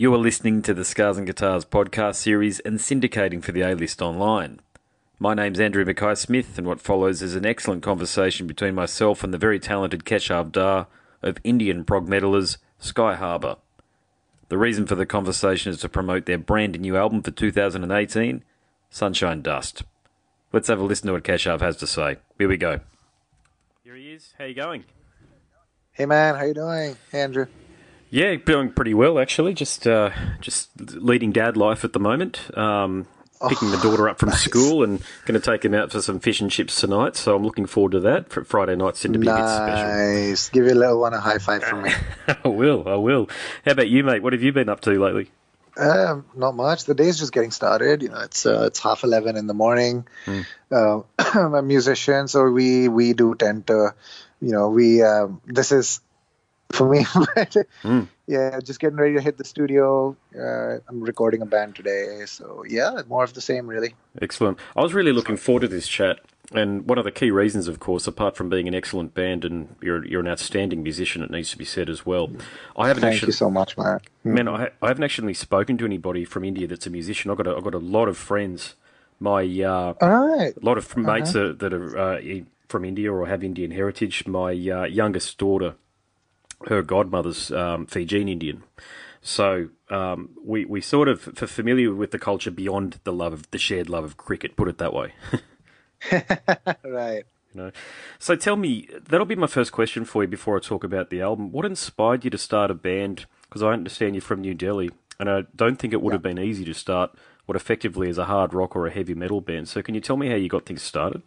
You are listening to the Scars and Guitars podcast series and syndicating for the A List Online. My name's Andrew Mackay Smith, and what follows is an excellent conversation between myself and the very talented Keshav Dhar of Indian prog metalers Skyharbour. The reason for the conversation is to promote their brand new album for 2018, Sunshine Dust. Let's have a listen to what Keshav has to say. Here we go. Here he is. How you going? Hey man, how you doing, Andrew? Yeah, doing pretty well actually. Just uh, just leading dad life at the moment. Um, picking the daughter up from nice. school and going to take him out for some fish and chips tonight. So I'm looking forward to that. For Friday night's going to be a bit special. Nice. Give your little one a high five from me. I will. I will. How about you, mate? What have you been up to lately? Um, not much. The day's just getting started. You know, it's uh, it's half eleven in the morning. Hmm. Uh, I'm a musician, so we we do tend to, you know, we um, this is for me. Mm. Yeah, just getting ready to hit the studio. Uh, I'm recording a band today, so yeah, more of the same, really. Excellent. I was really looking forward to this chat. And one of the key reasons, of course, apart from being an excellent band and you're you're an outstanding musician, it needs to be said as well. I haven't Thank actually, you so much, man. man, I, I haven't actually spoken to anybody from India that's a musician. I've got a, I've got a lot of friends. My uh, All right. a lot of mates are, that are uh, from India or have Indian heritage. My uh, youngest daughter, her godmother's um, Fijian Indian. So um, we we sort of are familiar with the culture beyond the love of the shared love of cricket. Put it that way. right. You know. So tell me, that'll be my first question for you before I talk about the album. What inspired you to start a band? Because I understand you're from New Delhi, and I don't think it would have been easy to start what effectively is a hard rock or a heavy metal band. So can you tell me how you got things started?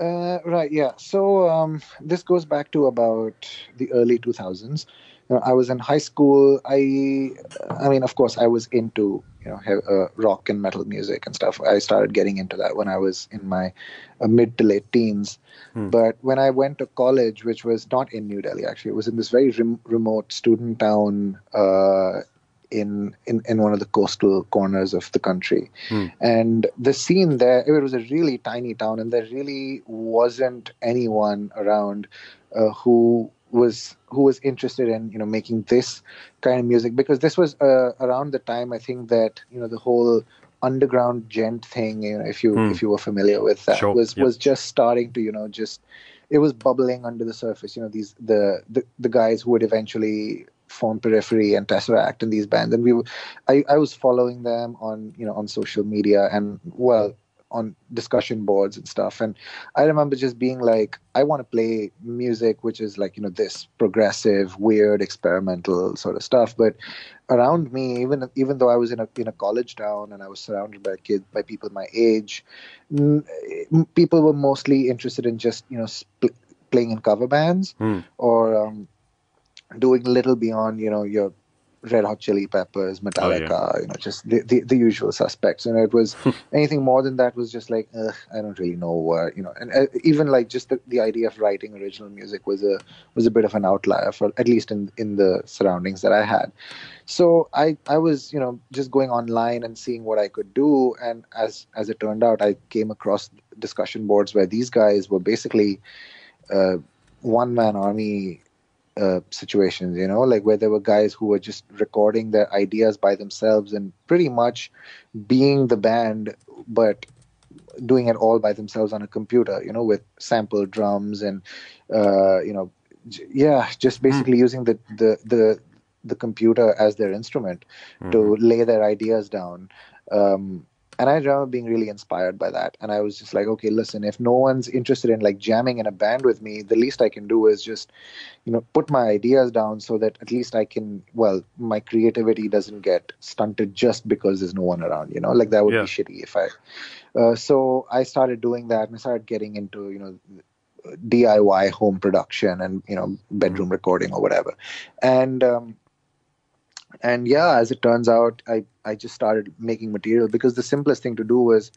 Uh, right, yeah. So um, this goes back to about the early 2000s. You know, I was in high school. I, I mean, of course, I was into you know uh, rock and metal music and stuff. I started getting into that when I was in my uh, mid to late teens. But when I went to college, which was not in New Delhi, actually, it was in this very rem- remote student town uh, in, in in one of the coastal corners of the country. And the scene there, it was a really tiny town, and there really wasn't anyone around uh, who was who was interested in you know making this kind of music because this was uh, around the time I think that you know the whole underground djent thing you know if you Hmm. if you were familiar with that Sure, was yep. was just starting to you know just it was bubbling under the surface you know these the the, the guys who would eventually form periphery and tesseract and these bands. And we were, I, I was following them on you know on social media and well on discussion boards and stuff. And i remember just being like i want to play music which is like you know this progressive weird experimental sort of stuff. But around me even even though i was in a in a college town and i was surrounded by kids by people my age mm, mm, people were mostly interested in just you know sp- playing in cover bands Hmm. or um, doing little beyond you know your red hot chili peppers metallica you know just the, the, the usual suspects. And it was anything more than that was just like Ugh, i don't really know where you know. And uh, even like just the, the idea of writing original music was a was a bit of an outlier for at least in in the surroundings that i had. So i i was you know just going online and seeing what i could do. And as as it turned out i came across discussion boards where these guys were basically uh, one man army uh, situations, you know, like where there were guys who were just recording their ideas by themselves and pretty much being the band, but doing it all by themselves on a computer, you know, with sample drums and, uh, you know, j- yeah, just basically using the, the, the, the computer as their instrument to lay their ideas down. Um, and I remember being really inspired by that. And I was just like, okay, listen, if no one's interested in like jamming in a band with me, the least I can do is just, you know, put my ideas down so that at least I can, well, my creativity doesn't get stunted just because there's no one around, you know, like that would Yeah. be shitty if I. Uh, so I started doing that and I started getting into, you know, DIY home production and you know bedroom recording or whatever, and um, and yeah, as it turns out, I I just started making material because the simplest thing to do was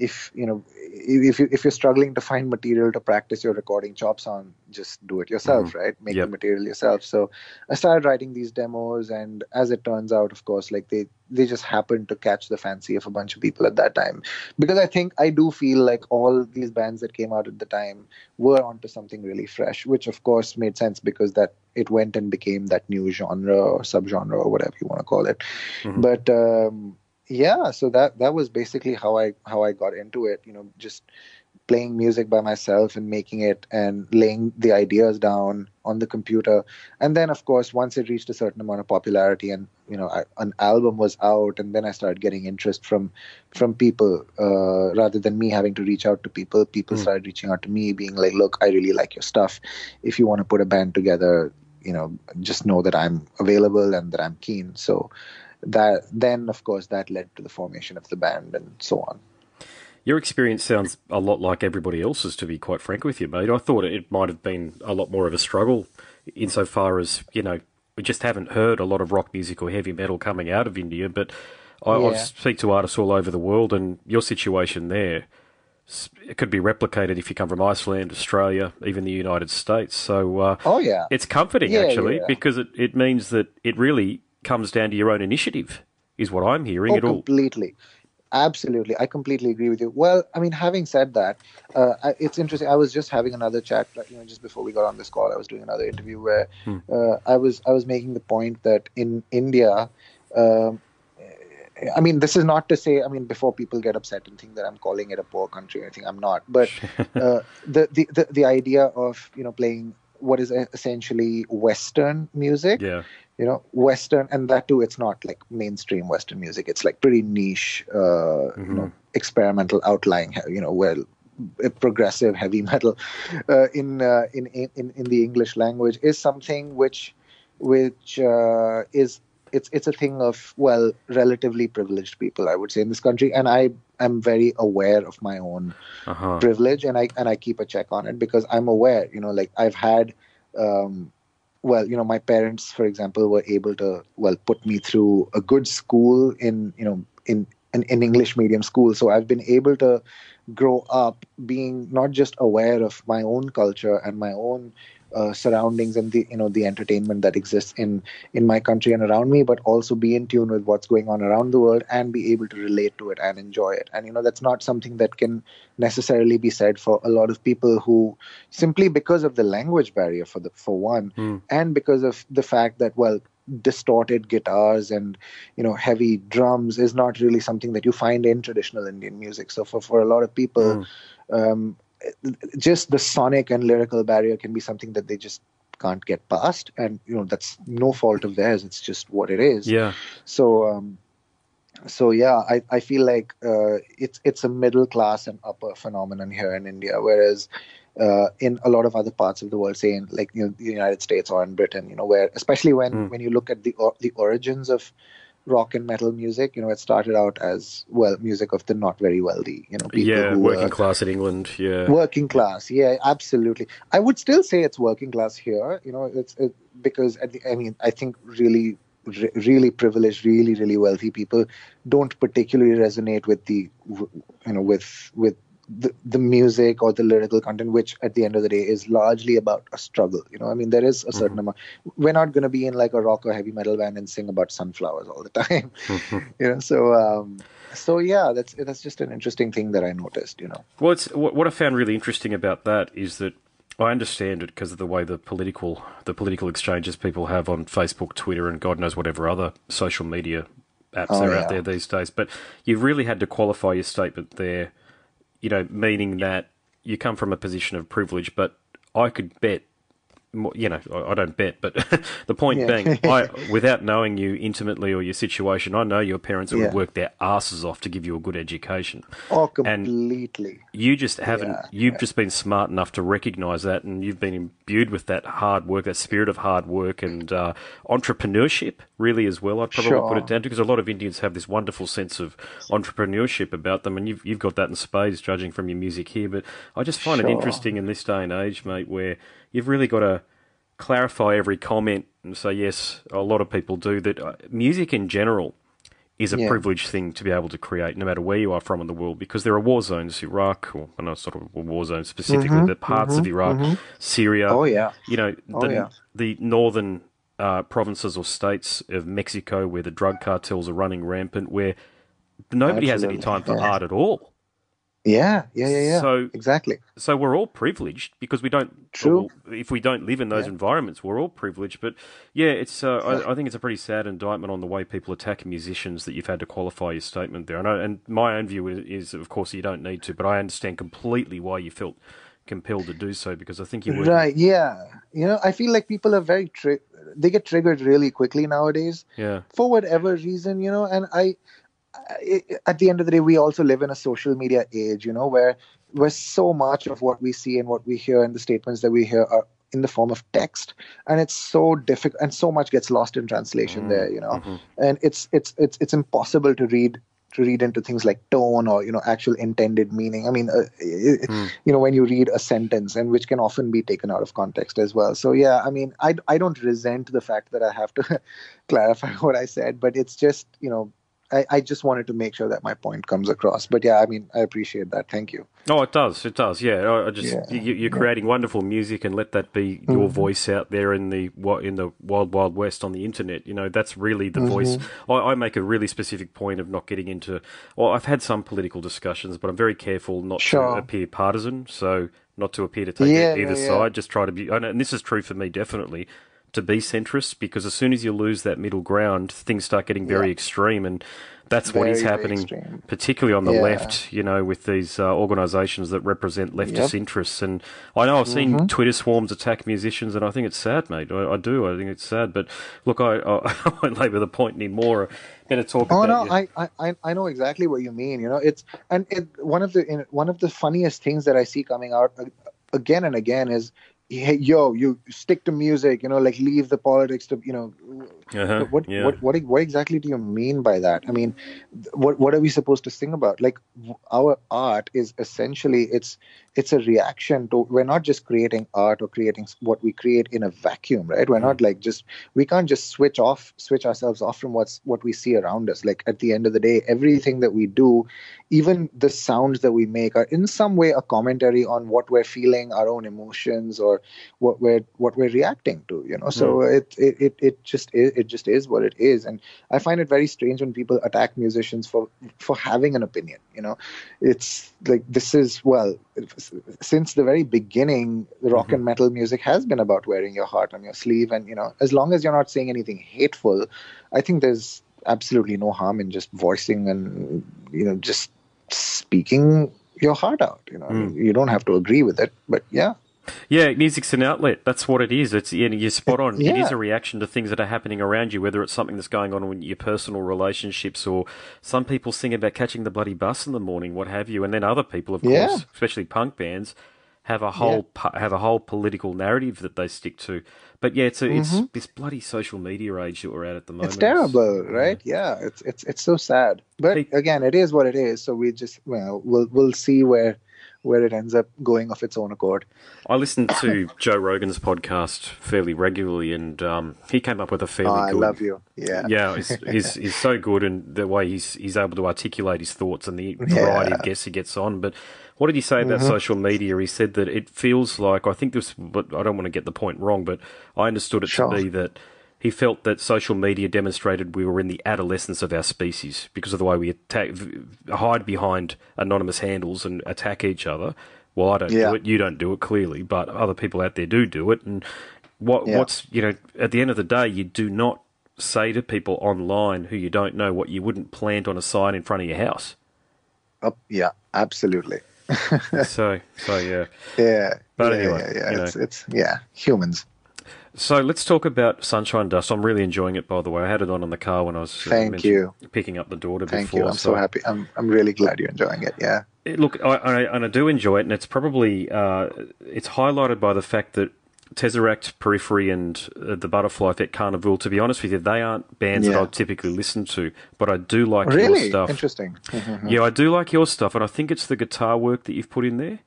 if you know if you if you're struggling to find material to practice your recording chops on, just do it yourself, mm-hmm. right? Make yep. the material yourself. So I started writing these demos, and as it turns out, of course, like they they just happened to catch the fancy of a bunch of people at that time. Because I think I do feel like all these bands that came out at the time were onto something really fresh, which of course made sense because that it went and became that new genre or subgenre or whatever you want to call it. Mm-hmm. But um, yeah so that that was basically how i how i got into it you know just playing music by myself and making it and laying the ideas down on the computer. And then of course once it reached a certain amount of popularity and you know I, an album was out and then i started getting interest from from people uh, rather than me having to reach out to people people mm. started reaching out to me being like look i really like your stuff. If you want to put a band together you know just know that i'm available and that i'm keen. So that then of course that led to the formation of the band and so on your experience sounds a lot like everybody else's to be quite frank with you mate i thought it might have been a lot more of a struggle insofar as you know we just haven't heard a lot of rock music or heavy metal coming out of india but I, yeah. I speak to artists all over the world and your situation there it could be replicated if you come from Iceland, Australia, even the United States. So, uh, oh yeah, it's comforting yeah, actually yeah. because it, it means that it really comes down to your own initiative, is what I'm hearing. Oh, it all completely. Absolutely, I completely agree with you. Well, I mean, having said that, uh, it's interesting. I was just having another chat, you know, just before we got on this call. I was doing another interview where hmm. uh, I was I was making the point that in India, um, I mean, this is not to say. I mean, before people get upset and think that I'm calling it a poor country or anything, I'm not. But uh, the, the the the idea of you know playing what is essentially Western music, yeah. You know western and that too it's not like mainstream western music. It's like pretty niche uh, mm-hmm. you know experimental outlying you know well progressive heavy metal uh, in, uh, in in in the english language is something which which uh, is it's it's a thing of well relatively privileged people i would say in this country and i am very aware of my own uh-huh. privilege and i and i keep a check on it because i'm aware you know like i've had um, well you know my parents for example were able to well put me through a good school in you know in an, an english medium school so i've been able to grow up being not just aware of my own culture and my own uh, surroundings and the you know the entertainment that exists in in my country and around me but also be in tune with what's going on around the world and be able to relate to it and enjoy it and you know that's not something that can necessarily be said for a lot of people who simply because of the language barrier for the for one mm. and because of the fact that well distorted guitars and you know heavy drums is not really something that you find in traditional indian music so for for a lot of people mm. um, just the sonic and lyrical barrier can be something that they just can't get past. And you know that's no fault of theirs. It's just what it is. Yeah. So um so yeah i i feel like uh it's it's a middle class and upper phenomenon here in india. Whereas uh, in a lot of other parts of the world, say in like you know, the United States or in Britain, you know, where especially when mm. when you look at the or, the origins of rock and metal music. You know, it started out as well music of the not very wealthy. You know, people yeah, who working were, class in England. Yeah, working class. Yeah, absolutely. I would still say it's working class here. You know, it's it, because the, I mean, I think really really privileged really really wealthy people don't particularly resonate with the you know with with the, the music or the lyrical content, which at the end of the day is largely about a struggle. You know, I mean, there is a certain mm-hmm. amount. We're not going to be in like a rock or heavy metal band and sing about sunflowers all the time. Mm-hmm. You know, so um, so yeah, that's that's just an interesting thing that I noticed. You know, well, it's what I found really interesting about that is that I understand it because of the way the political the political exchanges people have on Facebook, Twitter, and God knows whatever other social media apps oh, are yeah. out there these days. But you've really had to qualify your statement there you know, meaning that you come from a position of privilege, but I could bet you know, I don't bet, but the point yeah. being, I, without knowing you intimately or your situation, I know your parents yeah. would work their asses off to give you a good education. Oh, completely. And you just haven't. Yeah. You've just been smart enough to recognise that, and you've been imbued with that hard work, that spirit of hard work and uh, entrepreneurship, really as well. I'd probably sure. put it down to because a lot of Indians have this wonderful sense of entrepreneurship about them, and you've you've got that in spades, judging from your music here. But I just find sure. it interesting in this day and age, mate, where you've really got to clarify every comment and say yes. A lot of people do that. Uh, music in general is a Yeah. privileged thing to be able to create, no matter where you are from in the world, because there are war zones, Iraq, or well, not sort of war zone specifically, but parts of Iraq, Syria. Mm-hmm. Oh yeah. You know, Oh, the, yeah. the northern uh, provinces or states of Mexico where the drug cartels are running rampant, where nobody has any time for yeah. art at all. Yeah, yeah, yeah, yeah. So- exactly. So we're all privileged because we don't. True. if we don't live in those Yeah. environments, we're all privileged. But yeah, it's. Uh, I, I think it's a pretty sad indictment on the way people attack musicians that you've had to qualify your statement there. And, I, and my own view is, is, of course, you don't need to. But I understand completely why you felt compelled to do so because I think you were Right. Yeah. You know, I feel like people are very tri- they get triggered really quickly nowadays Yeah. for whatever reason, you know. And I, at the end of the day, we also live in a social media age, you know, where where so much of what we see and what we hear and the statements that we hear are in the form of text, and it's so difficult, and so much gets lost in translation mm-hmm. there, you know. Mm-hmm. And it's it's it's it's impossible to read to read into things like tone or you know actual intended meaning. I mean, uh, it, mm. you know, when you read a sentence and which can often be taken out of context as well. So yeah, I mean, I I don't resent the fact that I have to clarify what I said, but it's just you know. I, I just wanted to make sure that my point comes across. But yeah, I mean, I appreciate that. Thank you. Oh, it does. It does. Yeah. I, just Yeah. you, you're creating wonderful music, and let that be mm-hmm. your voice out there in the in the wild, wild west on the internet. You know, that's really the mm-hmm. voice. I, I make a really specific point of not getting into. Well, I've had some political discussions, but I'm very careful not to appear partisan. So not to appear to take Yeah, either yeah, yeah. side. Just try to be. And this is true for me, definitely. To be centrist, because as soon as you lose that middle ground, things start getting very Yeah. extreme, and that's what is Very, very happening particularly on the Yeah. left, you know, with these uh, organisations that represent leftist Yep. Mm-hmm. interests. And I know I've seen Twitter swarms attack musicians, and I think it's sad, mate. I, I do. I think it's sad. But look, I, I, I won't labour the point anymore. Better talk Oh about no. I, I I know exactly what you mean. You know, it's and it, one of the in, one of the funniest things that I see coming out uh, again and again is, hey, yo, you stick to music. You know, like leave the politics to you know. Uh-huh, What, yeah. what what what exactly do you mean by that? I mean, what what are we supposed to sing about? Like our art is essentially it's it's a reaction to we're not just creating art or creating what we create in a vacuum, right? We're not like just we can't just switch off switch ourselves off from what's what we see around us. Like at the end of the day, everything that we do, even the sounds that we make, are in some way a commentary on what we're feeling, our own emotions, or what we're what we're reacting to. You know, so it it it, it just is, it just is what it is, and I find it very strange when people attack musicians for for having an opinion. You know, it's like this is well since the very beginning, the rock mm-hmm. and metal music has been about wearing your heart on your sleeve, and you know, as long as you're not saying anything hateful, I think there's absolutely no harm in just voicing and you know just speaking your heart out. You know, mean, you don't have to agree with it, but yeah. Yeah, music's an outlet. That's what it is. It's yeah, you're spot on. It Yeah. is a reaction to things that are happening around you, whether it's something that's going on in your personal relationships, or some people sing about catching the bloody bus in the morning, what have you, and then other people, of Yeah. course, especially punk bands, have a whole pu- have a whole political narrative that they stick to. But yeah, it's a, it's this bloody social media age that we're at at the moment. Mm-hmm. It's terrible, right? Yeah, it's it's it's so sad. But again, it is what it is. So we just well, we'll we'll see where where it ends up going of its own accord. I listen to Joe Rogan's podcast fairly regularly, and um, he came up with a fairly Oh, I good. love you. Yeah. yeah, he's, he's, he's so good, and the way he's he's able to articulate his thoughts and the variety of guests he gets on. But what did he say Mm-hmm. about social media? He said that it feels like I think this, but I don't want to get the point wrong, but I understood it Sure. to be that he felt that social media demonstrated we were in the adolescence of our species because of the way we attack, hide behind anonymous handles and attack each other. Well, I don't Yeah. do it. You don't do it clearly, but other people out there do do it. And what Yeah. what's you know at the end of the day, you do not say to people online who you don't know what you wouldn't plant on a sign in front of your house. Oh, yeah, absolutely. so so yeah. Yeah. But yeah, anyway, yeah, yeah. you It's, know. it's yeah, humans. So let's talk about Sunshine Dust. I'm really enjoying it, by the way. I had it on in the car when I was uh, Thank you. picking up the daughter Thank before. you. I'm so happy. I'm I'm really glad you're enjoying it. Yeah. It- Look, I, I, and I do enjoy it, and it's probably uh, it's highlighted by the fact that Tesseract, Periphery, and uh, the Butterfly Effect, Karnivool. To be honest with you, they aren't bands that Yeah. I typically listen to, but I do like your Really stuff. interesting. Yeah, I do like your stuff, and I think it's the guitar work that you've put in there.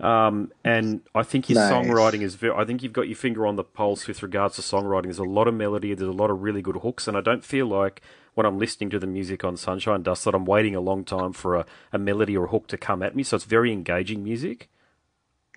Um, and I think his Nice. songwriting is very. I think you've got your finger on the pulse with regards to songwriting. There's a lot of melody. There's a lot of really good hooks, and I don't feel like when I'm listening to the music on Sunshine Dust that I'm waiting a long time for a, a melody or a hook to come at me. So it's very engaging music.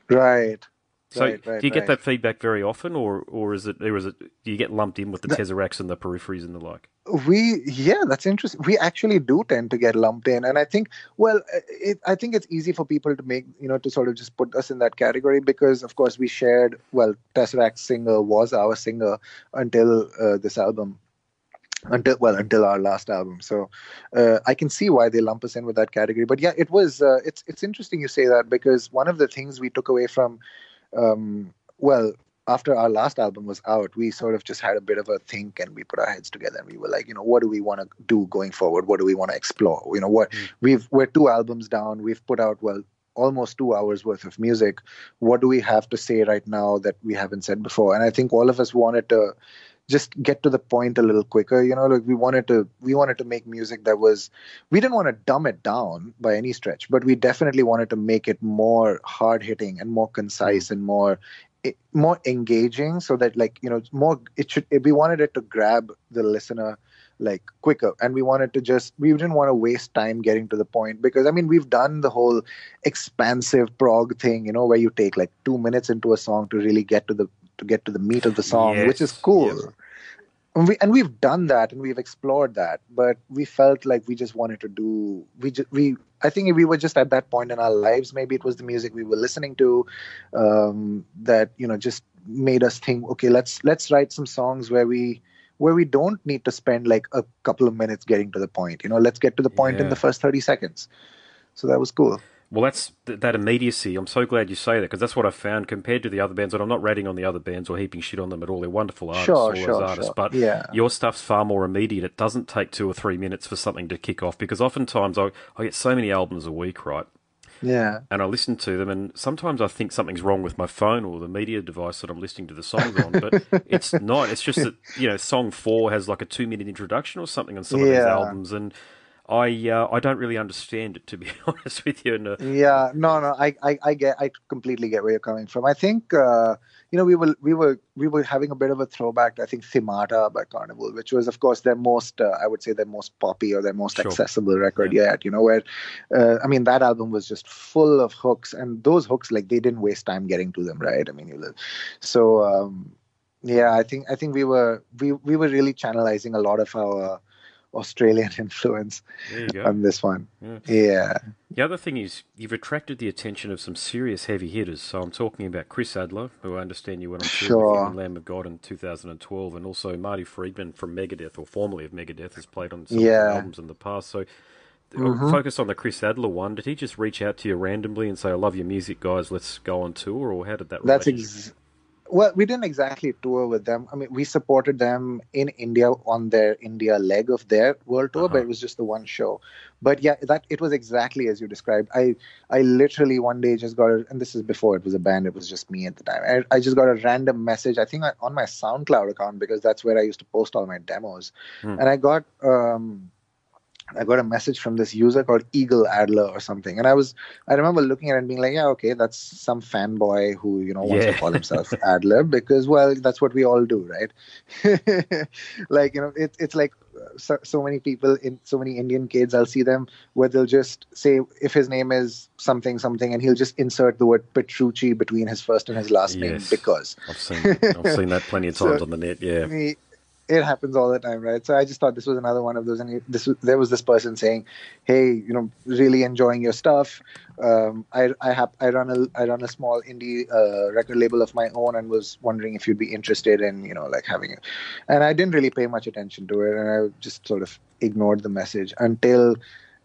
Right. So right, right, do you get right. that feedback very often, or or is it or is it do you get lumped in with the Tesseracts and the Peripheries and the like? We yeah that's interesting. We actually do tend to get lumped in. And i think well it, i think it's easy for people to make you know to sort of just put us in that category because of course we shared well tesseract singer was our singer until uh, this album until well until our last album. So uh, i can see why they lump us in with that category. But yeah it was uh, it's it's interesting you say that because one of the things we took away from um, well after our last album was out, we sort of just had a bit of a think and we put our heads together and we were like, you know, what do we want to do going forward? What do we want to explore? You know, what Mm. we've we're two albums down. We've put out well almost two hours worth of music. What do we have to say right now that we haven't said before? And I think all of us wanted to just get to the point a little quicker you know like we wanted to we wanted to make music that was we didn't want to dumb it down by any stretch but we definitely wanted to make it more hard hitting and more concise and more more engaging so that like you know more it should we wanted it to grab the listener like quicker and we wanted to just we didn't want to waste time getting to the point because i mean we've done the whole expansive prog thing you know where you take like 2 minutes into a song to really get to the to get to the meat of the song which is cool yep. and, we, and we've done that and we've explored that but we felt like we just wanted to do we just we i think we were just at that point in our lives maybe it was the music we were listening to um, that you know just made us think okay let's let's write some songs where we where we don't need to spend like a couple of minutes getting to the point you know let's get to the point in the first 30 seconds. So that was cool Well, that's th- that immediacy. I'm so glad you say that because that's what I found compared to the other bands. And I'm not rating on the other bands or heaping shit on them at all. They're wonderful artists, Sure, all sure, those artists. sure. But Yeah. your stuff's far more immediate. It doesn't take two or three minutes for something to kick off because oftentimes I, I get so many albums a week, right? yeah And I listen to them, and sometimes I think something's wrong with my phone or the media device that I'm listening to the songs on. But it's not. It's just that you know, song four has like a two minute introduction or something on some of these albums, and I uh, I don't really understand it to be honest with you. And uh, yeah no no I, I i get i completely get where you're coming from i think uh you know we were we were we were having a bit of a throwback i think themata by Karnivool which was of course their most uh, i would say their most poppy or their most Sure. accessible record yet you know where uh, i mean that album was just full of hooks and those hooks like they didn't waste time getting to them right i mean you so um yeah i think i think we were we we were really channelizing a lot of our australian influence there you go. on this one Yeah. yeah The other thing is you've attracted the attention of some serious heavy hitters. So I'm talking about Chris Adler, who I understand you went on tour with Sure. him Lamb of God in 2012, and also Marty Friedman from Megadeth, or formerly of Megadeth, has played on some Yeah. albums in the past. So uh, Mhm. focus on the Chris Adler one. Did he just reach out to you randomly and say, "I love your music, guys. Let's go on tour," or how did that? That's ex- well, we didn't exactly tour with them. I mean, we supported them in India on their India leg of their world tour, but Uh-huh. it was just the one show. But yeah, that it was exactly as you described. I I literally one day just got a, and this is before it was a band. It was just me at the time. I, I just got a random message. I think I, on my SoundCloud account because that's where I used to post all my demos, Hmm. and I got. um I got a message from this user called Eagle Adler or something, and I was I remember looking at it and being like, yeah, okay, that's some fanboy who you know wants Yeah. to call himself Adler because well, that's what we all do, right? like you know, it, it's like so, so many people in so many Indian kids, I'll see them where they'll just say if his name is something something, and he'll just insert the word Petrucci between his first and his last name because I've seen I've seen that plenty of So- times on the net. Yeah. It happens all the time right? So i just thought this was another one of those and this there was this person saying hey you know really enjoying your stuff. Um, i i have i run a i run a small indie uh, record label of my own and was wondering if you'd be interested in you know like having it. And i didn't really pay much attention to it and i just sort of ignored the message until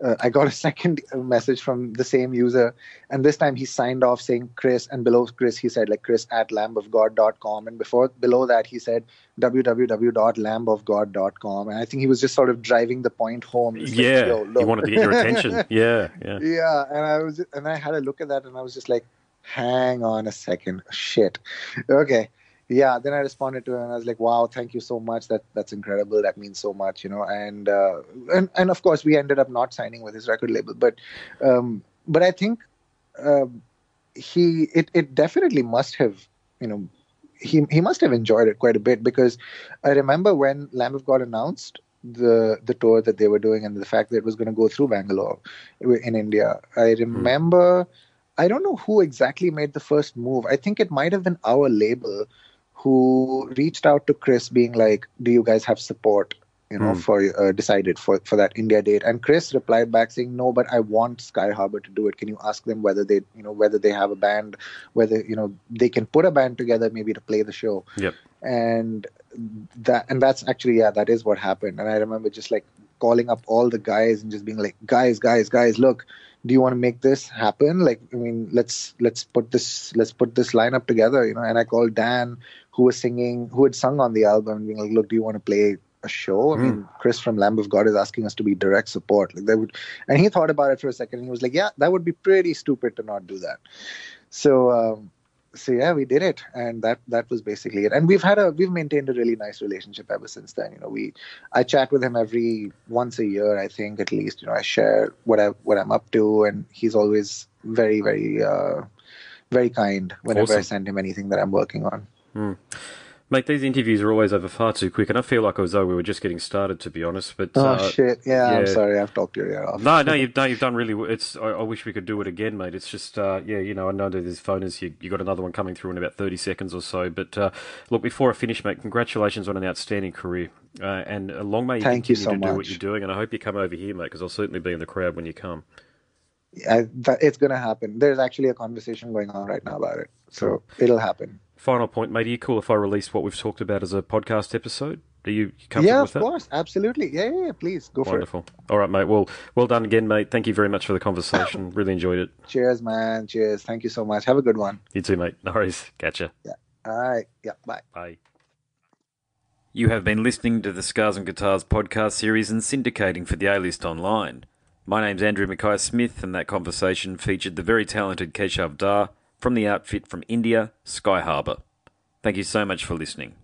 uh, I got a second message from the same user, and this time he signed off saying Chris, and below Chris he said like Chris at lambofgod.com, and before below that he said www.lambofgod.com, and I think he was just sort of driving the point home. He's like, Yeah. "Yo, He wanted to get your attention. Yeah. Yeah. yeah, and I was, and I had a look at that, and I was just like, "Hang on a second, shit." Okay, yeah. Then I responded to him, and I was like, "Wow, thank you so much. That that's incredible. That means so much, you know." And uh, and and of course, we ended up not signing with his record label, but um, but I think. Um, he it, it definitely must have you know he he must have enjoyed it quite a bit because I remember when Lamb of God announced the the tour that they were doing and the fact that it was going to go through Bangalore in India. I hmm. remember. I don't know who exactly made the first move. I think it might have been our label who reached out to Chris, being like, "Do you guys have support?" You know, mm. for uh, decided for for that India date. And Chris replied back saying, "No, but I want Skyharbour to do it. Can you ask them whether they, you know, whether they have a band, whether you know they can put a band together, maybe to play the show." Yep. And that and that's actually yeah, that is what happened. And I remember just like calling up all the guys and just being like, "Guys, guys, guys, look." do you want to make this happen like i mean let's let's put this let's put this lineup together you know and i called dan who was singing who had sung on the album and being like look do you want to play a show i mean hmm. chris from lamb of god is asking us to be direct support like they would and he thought about it for a second and he was like yeah that would be pretty stupid to not do that so um, so yeah, we did it, and that that was basically it. And we've had a we've maintained a really nice relationship ever since then. You know, we I chat with him every once a year, I think at least. You know, I share what I what I'm up to, and he's always very very uh, very kind whenever awesome. I send him anything that I'm working on. Mm. Mate, these interviews are always over far too quick, and I feel like as though we were just getting started, to be honest. But oh uh, shit, yeah, yeah, I'm sorry, I've talked your ear off. No, no, you've no, you've done really. It's. I, I, wish we could do it again, mate. It's just, uh, yeah, you know, I know that there's phoners. You, you got another one coming through in about thirty seconds or so. But uh, look, before I finish, mate, congratulations on an outstanding career, uh, and long may you Thank continue you so to much. do what you're doing. And I hope you come over here, mate, because I'll certainly be in the crowd when you come. Yeah, it's going to happen. There's actually a conversation going on right now about it, so it'll happen. Final point, mate. Are you cool if I release what we've talked about as a podcast episode? Are you comfortable yeah, with that? Yeah, of course. Absolutely. Yeah, yeah, yeah. Please go Wonderful. for it. All right, mate. Well, well done again, mate. Thank you very much for the conversation. really enjoyed it. Cheers, man. Cheers. Thank you so much. Have a good one. You too, mate. No worries. Catch Yeah. All right. Yeah. Bye. Bye. You have been listening to the Scars and Guitars podcast series and syndicating for the A List Online. My name's Andrew Mackay Smith, and that conversation featured the very talented Keshav Dhar from the outfit from India, Skyharbour. Thank you so much for listening.